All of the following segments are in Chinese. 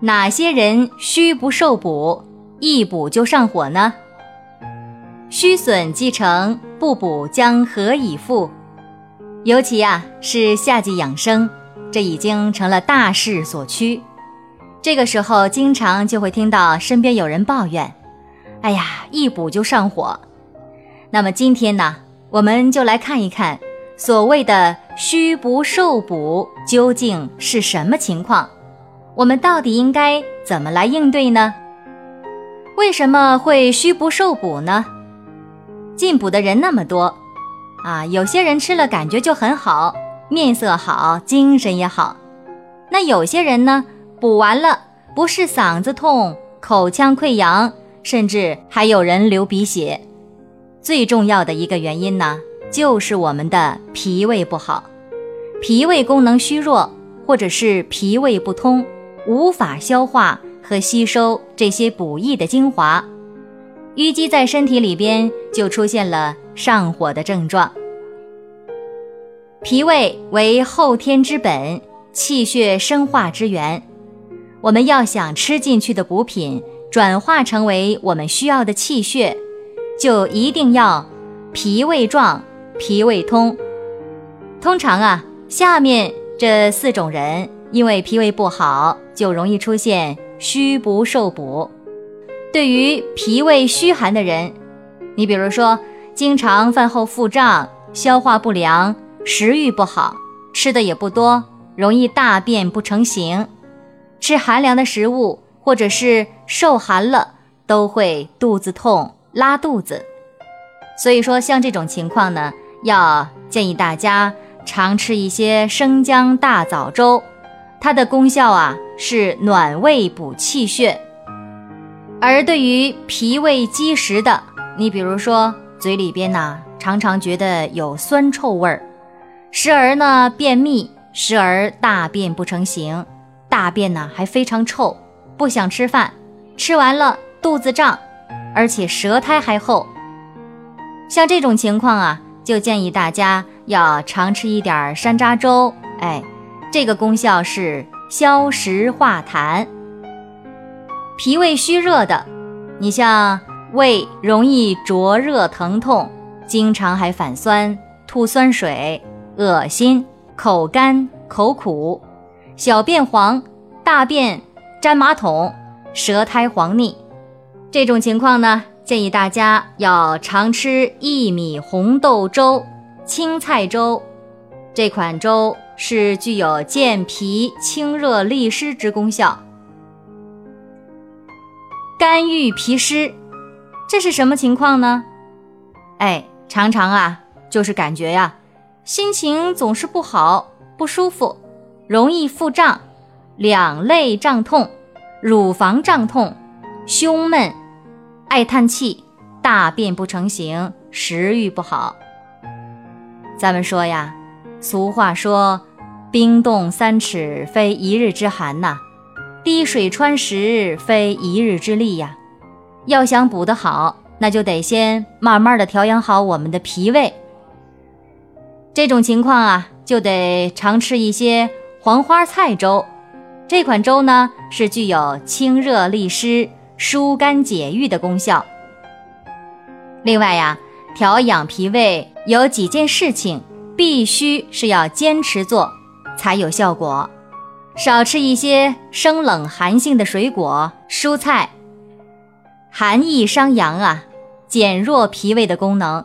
哪些人虚不受补，一补就上火呢？虚损既成，不补将何以复？尤其啊是夏季养生，这已经成了大势所趋。这个时候，经常就会听到身边有人抱怨：“哎呀，一补就上火。”那么今天呢，我们就来看一看。所谓的虚不受补究竟是什么情况？我们到底应该怎么来应对呢？为什么会虚不受补呢？进补的人那么多，啊，有些人吃了感觉就很好，面色好，精神也好。那有些人呢，补完了不是嗓子痛、口腔溃疡，甚至还有人流鼻血。最重要的一个原因呢？就是我们的脾胃不好，脾胃功能虚弱，或者是脾胃不通，无法消化和吸收这些补益的精华，淤积在身体里边，就出现了上火的症状。脾胃为后天之本，气血生化之源，我们要想吃进去的补品转化成为我们需要的气血，就一定要脾胃壮。脾胃通，通常啊，下面这四种人因为脾胃不好，就容易出现虚不受补。对于脾胃虚寒的人，你比如说，经常饭后腹胀、消化不良、食欲不好、吃的也不多，容易大便不成形，吃寒凉的食物或者是受寒了，都会肚子痛、拉肚子。所以说，像这种情况呢。要建议大家常吃一些生姜大枣粥，它的功效啊是暖胃补气血。而对于脾胃积食的，你比如说嘴里边呢常常觉得有酸臭味儿，时而呢便秘，时而大便不成形，大便呢还非常臭，不想吃饭，吃完了肚子胀，而且舌苔还厚，像这种情况啊。就建议大家要常吃一点山楂粥，哎，这个功效是消食化痰。脾胃虚热的，你像胃容易灼热疼痛，经常还反酸、吐酸水、恶心、口干口苦、小便黄、大便粘马桶、舌苔黄腻，这种情况呢？建议大家要常吃薏米红豆粥、青菜粥，这款粥是具有健脾清热利湿之功效。肝郁脾湿，这是什么情况呢？哎，常常啊，就是感觉呀，心情总是不好、不舒服，容易腹胀、两肋胀痛、乳房胀痛、胸闷。爱叹气，大便不成形，食欲不好。咱们说呀，俗话说：“冰冻三尺，非一日之寒呐；滴水穿石，非一日之力呀。”要想补得好，那就得先慢慢的调养好我们的脾胃。这种情况啊，就得常吃一些黄花菜粥。这款粥呢，是具有清热利湿。疏肝解郁的功效。另外呀，调养脾胃有几件事情必须是要坚持做才有效果。少吃一些生冷寒性的水果、蔬菜，寒易伤阳啊，减弱脾胃的功能。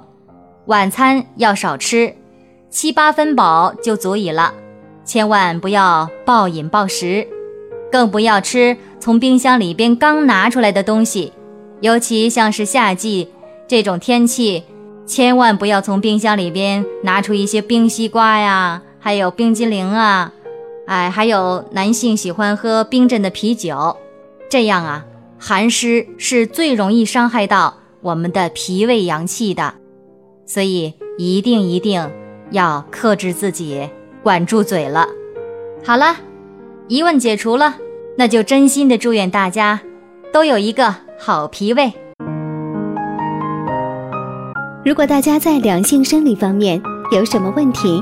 晚餐要少吃，七八分饱就足以了，千万不要暴饮暴食。更不要吃从冰箱里边刚拿出来的东西，尤其像是夏季这种天气，千万不要从冰箱里边拿出一些冰西瓜呀，还有冰激凌啊，哎，还有男性喜欢喝冰镇的啤酒，这样啊，寒湿是最容易伤害到我们的脾胃阳气的，所以一定一定要克制自己，管住嘴了。好了，疑问解除了，那就真心的祝愿大家都有一个好脾胃。如果大家在两性生理方面有什么问题，